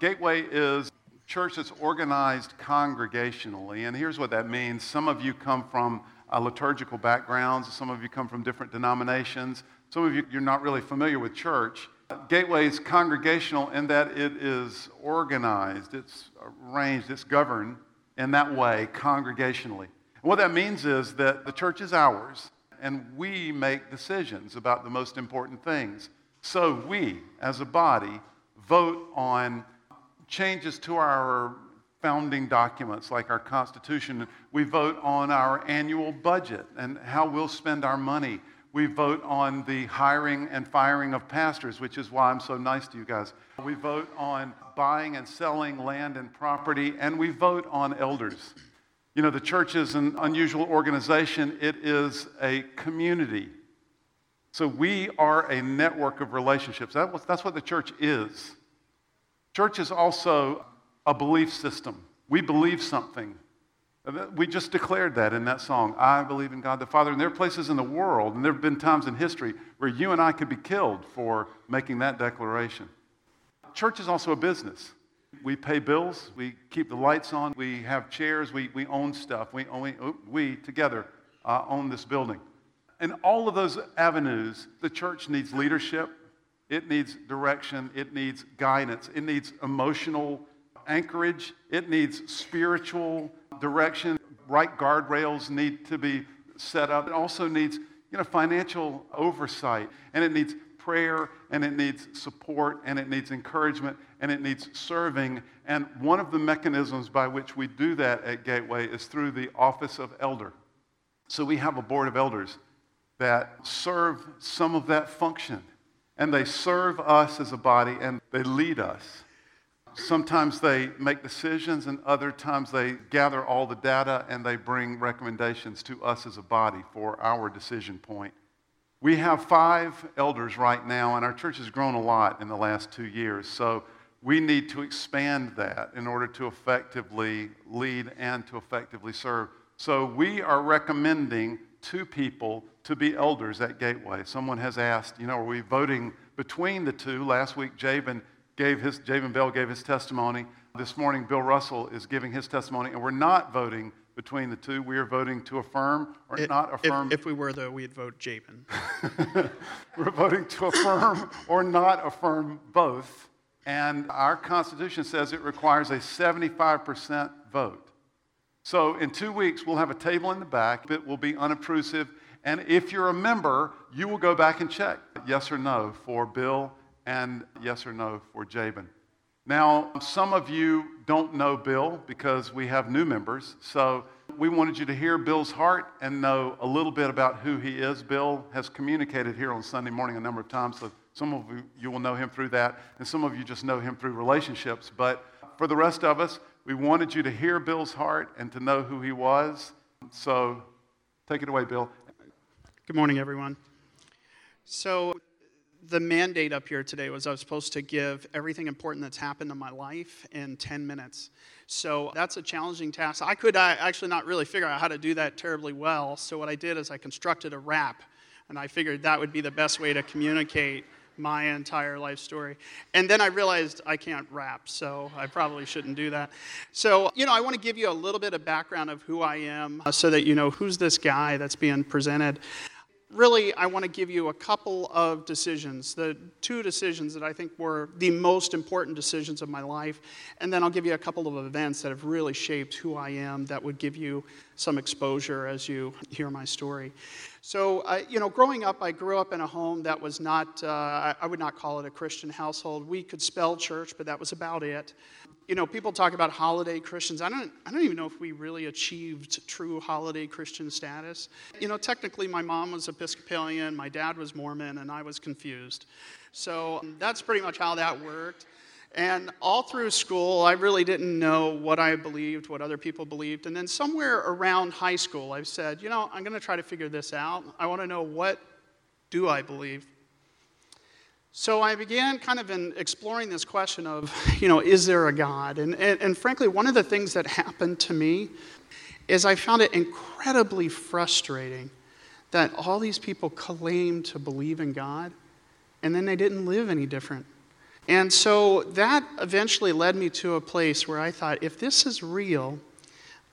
Gateway is church that's organized congregationally, and here's what that means. Some of you come from uh, liturgical backgrounds, some of you come from different denominations, some of you, you're not really familiar with church. Gateway is congregational in that it is organized, it's arranged, it's governed in that way, congregationally. And what that means is that the church is ours, and we make decisions about the most important things. So we, as a body, vote on changes to our founding documents like our Constitution. We vote on our annual budget and how we'll spend our money. We vote on the hiring and firing of pastors, which is why I'm so nice to you guys. We vote on buying and selling land and property, and we vote on elders. You know, the church is an unusual organization, it is a community. So we are a network of relationships. that's what the church is. Church is also a belief system. We believe something. We just declared that in that song. I believe in God the Father. And there are places in the world, and there have been times in history where you and I could be killed for making that declaration. Church is also a business. We pay bills, we keep the lights on, we have chairs, we, we own stuff. We, we, we together uh, own this building. In all of those avenues, the church needs leadership, it needs direction, it needs guidance, it needs emotional anchorage, it needs spiritual direction. Right guardrails need to be set up. It also needs you know, financial oversight, and it needs prayer, and it needs support, and it needs encouragement, and it needs serving. And one of the mechanisms by which we do that at Gateway is through the office of elder. So we have a board of elders that serve some of that function, and they serve us as a body, and they lead us. Sometimes they make decisions, and other times they gather all the data and they bring recommendations to us as a body for our decision point. We have five elders right now, and our church has grown a lot in the last two years. So we need to expand that in order to effectively lead and to effectively serve. So we are recommending two people to be elders at Gateway. Someone has asked, you know, are we voting between the two? Last week, Jabin gave his, Jabin Bell gave his testimony. This morning, Bill Russell is giving his testimony, and we're not voting between the two. We are voting to affirm or it, not affirm. If, if, we were, though, we'd vote Jabin. we're voting to affirm or not affirm both. And our Constitution says it requires a 75% vote. So in two weeks, we'll have a table in the back that will be unobtrusive. And if you're a member, you will go back and check yes or no for Bill and yes or no for Jabin. Now, some of you don't know Bill because we have new members. So we wanted you to hear Bill's heart and know a little bit about who he is. Bill has communicated here on Sunday morning a number of times, so some of you, you will know him through that, and some of you just know him through relationships. But for the rest of us, we wanted you to hear Bill's heart and to know who he was. So take it away, Bill. Good morning, everyone. So, the mandate up here today was I was supposed to give everything important that's happened in my life in 10 minutes. So that's a challenging task. I could actually not really figure out how to do that terribly well. So what I did is I constructed a rap, and I figured that would be the best way to communicate my entire life story. And then I realized I can't rap, so I probably shouldn't do that. So, you know, I want to give you a little bit of background of who I am uh, so that you know who's this guy that's being presented really, I want to give you a couple of decisions, the two decisions that I think were the most important decisions of my life, and then I'll give you a couple of events that have really shaped who I am that would give you some exposure as you hear my story. So, you know, growing up, I grew up in a home that was not, uh, I would not call it a Christian household. We could spell church, but that was about it you know, people talk about holiday Christians. I don't, I don't even know if we really achieved true holiday Christian status. You know, technically, my mom was Episcopalian, my dad was Mormon, and I was confused. So that's pretty much how that worked. And all through school, I really didn't know what I believed, what other people believed. And then somewhere around high school, I said, you know, I'm going to try to figure this out. I want to know what do I believe? So I began kind of in exploring this question of, you know, is there a God? And, and, and, frankly, one of the things that happened to me is I found it incredibly frustrating that all these people claimed to believe in God and then they didn't live any different. And so that eventually led me to a place where I thought, if this is real,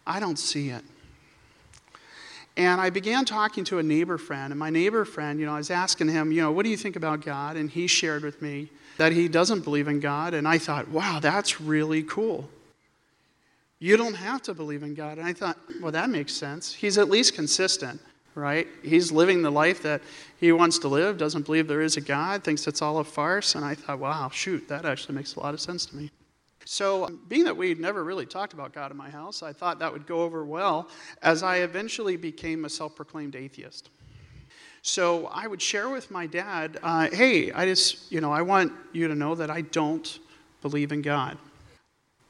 I don't see it. And I began talking to a neighbor friend, and my neighbor friend, you know, I was asking him, you know, what do you think about God? And he shared with me that he doesn't believe in God, and I thought, wow, that's really cool. You don't have to believe in God. And I thought, well, that makes sense. He's at least consistent, right? He's living the life that he wants to live, doesn't believe there is a God, thinks it's all a farce. And I thought, wow, shoot, that actually makes a lot of sense to me. So, being that we'd never really talked about God in my house, I thought that would go over well as I eventually became a self proclaimed atheist. So, I would share with my dad, uh, hey, I just, you know, I want you to know that I don't believe in God.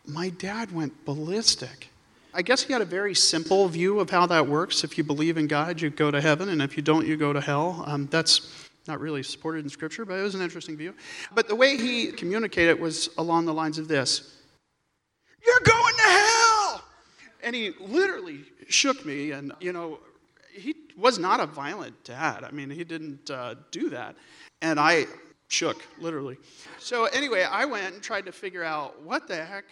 My dad went ballistic. I guess he had a very simple view of how that works. If you believe in God, you go to heaven, and if you don't, you go to hell. Um, that's not really supported in Scripture, but it was an interesting view. But the way he communicated was along the lines of this You're going to hell! And he literally shook me, and, you know, he was not a violent dad. I mean, he didn't uh, do that. And I shook, literally. So, anyway, I went and tried to figure out what the heck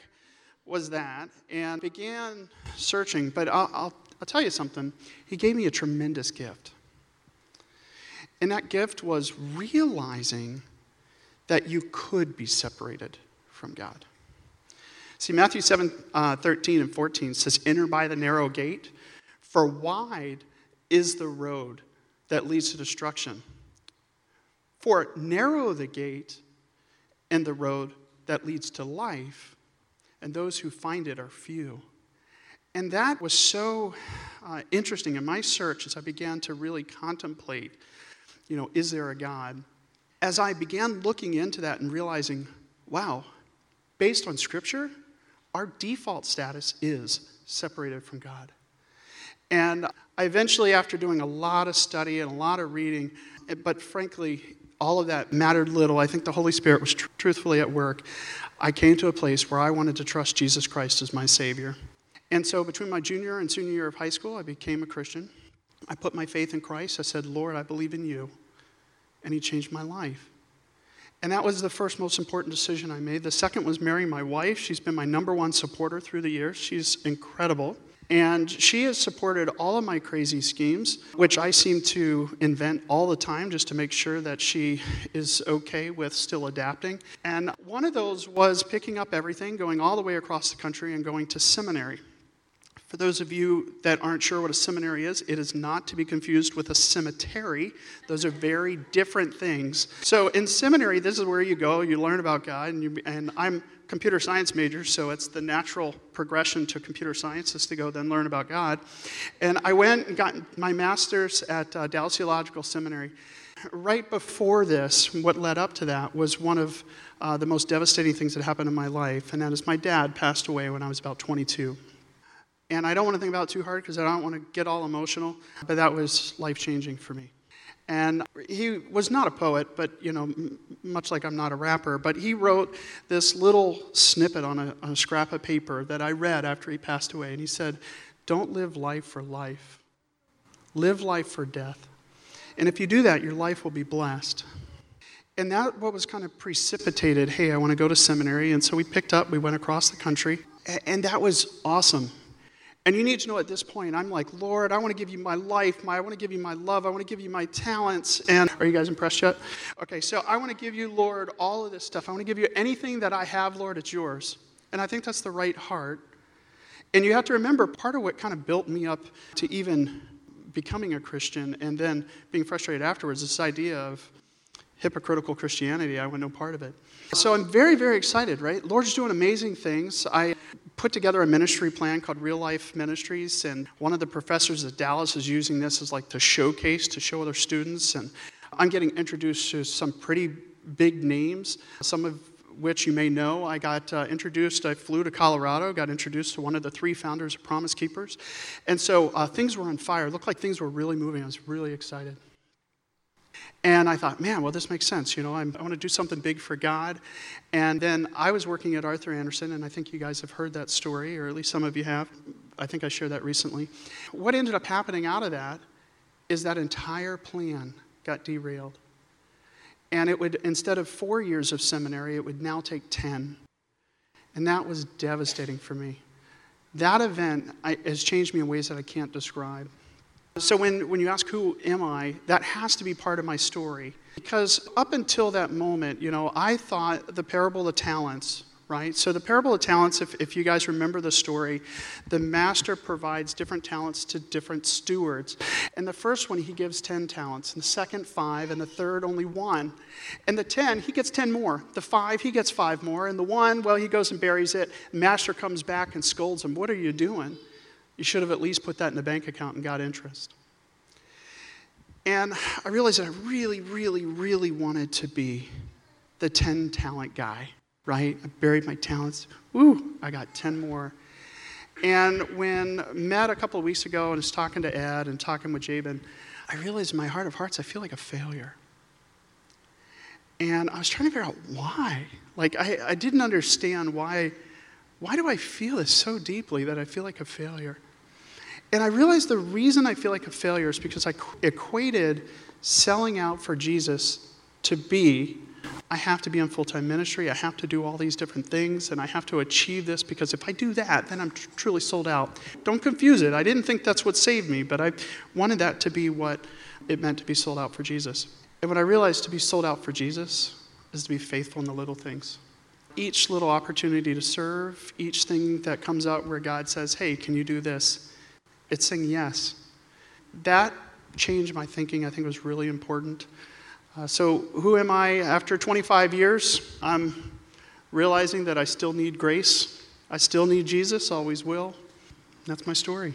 was that and began searching. But I'll, I'll, I'll tell you something. He gave me a tremendous gift. And that gift was realizing that you could be separated from God. See, Matthew 7 uh, 13 and 14 says, Enter by the narrow gate, for wide is the road that leads to destruction. For narrow the gate and the road that leads to life, and those who find it are few. And that was so uh, interesting in my search as I began to really contemplate you know, is there a God? As I began looking into that and realizing, wow, based on Scripture, our default status is separated from God. And I eventually, after doing a lot of study and a lot of reading, but frankly, all of that mattered little. I think the Holy Spirit was tr- truthfully at work. I came to a place where I wanted to trust Jesus Christ as my Savior. And so, between my junior and senior year of high school, I became a Christian. I put my faith in Christ. I said, Lord, I believe in you. And He changed my life. And that was the first most important decision I made. The second was marrying my wife. She's been my number one supporter through the years. She's incredible. And she has supported all of my crazy schemes, which I seem to invent all the time just to make sure that she is okay with still adapting. And one of those was picking up everything, going all the way across the country, and going to seminary. For those of you that aren't sure what a seminary is, it is not to be confused with a cemetery. Those are very different things. So in seminary, this is where you go, you learn about God, and, you, and I'm computer science major, so it's the natural progression to computer science is to go then learn about God. And I went and got my master's at uh, Dallas Theological Seminary. Right before this, what led up to that was one of uh, the most devastating things that happened in my life, and that is my dad passed away when I was about 22. And I don't want to think about it too hard because I don't want to get all emotional, but that was life changing for me. And he was not a poet, but, you know, m- much like I'm not a rapper, but he wrote this little snippet on a, on a scrap of paper that I read after he passed away. And he said, Don't live life for life, live life for death. And if you do that, your life will be blessed. And that what was kind of precipitated, hey, I want to go to seminary. And so we picked up, we went across the country. And that was awesome. And you need to know at this point, I'm like, Lord, I want to give you my life. My, I want to give you my love. I want to give you my talents. And are you guys impressed yet? Okay, so I want to give you, Lord, all of this stuff. I want to give you anything that I have, Lord, it's yours. And I think that's the right heart. And you have to remember, part of what kind of built me up to even becoming a Christian and then being frustrated afterwards, this idea of hypocritical Christianity. I want no part of it. So I'm very, very excited, right? Lord's doing amazing things. I put together a ministry plan called Real Life Ministries, and one of the professors at Dallas is using this as like to showcase to show other students. And I'm getting introduced to some pretty big names, some of which you may know. I got uh, introduced, I flew to Colorado, got introduced to one of the three founders of Promise Keepers. And so uh, things were on fire. It looked like things were really moving. I was really excited. And I thought, man, well, this makes sense. You know, I'm, i want to do something big for God. And then I was working at Arthur Andersen, and I think you guys have heard that story, or at least some of you have. I think I shared that recently. What ended up happening out of that is that entire plan got derailed. And it would, instead of four years of seminary, it would now take 10. And that was devastating for me. That event has changed me in ways that I can't describe. So when, when you ask who am I, that has to be part of my story. Because up until that moment, you know, I thought the parable of talents, right? So the parable of talents, if, if you guys remember the story, the master provides different talents to different stewards. And the first one, he gives 10 talents, and the second, five, and the third, only one. And the 10, he gets 10 more. The five, he gets five more. And the one, well, he goes and buries it. Master comes back and scolds him, What are you doing? You should have at least put that in the bank account and got interest. And I realized that I really, really, really wanted to be the 10 talent guy, right? I buried my talents. Ooh, I got 10 more. And when met a couple of weeks ago and was talking to Ed and talking with Jabin, I realized in my heart of hearts I feel like a failure. And I was trying to figure out why. Like I, I didn't understand why why do I feel this so deeply that I feel like a failure? And I realized the reason I feel like a failure is because I equated selling out for Jesus to be I have to be in full time ministry, I have to do all these different things, and I have to achieve this because if I do that, then I'm tr- truly sold out. Don't confuse it. I didn't think that's what saved me, but I wanted that to be what it meant to be sold out for Jesus. And what I realized to be sold out for Jesus is to be faithful in the little things each little opportunity to serve, each thing that comes out where God says, hey, can you do this? It's saying yes. That changed my thinking, I think was really important. Uh, so, who am I after 25 years? I'm realizing that I still need grace. I still need Jesus, always will. That's my story.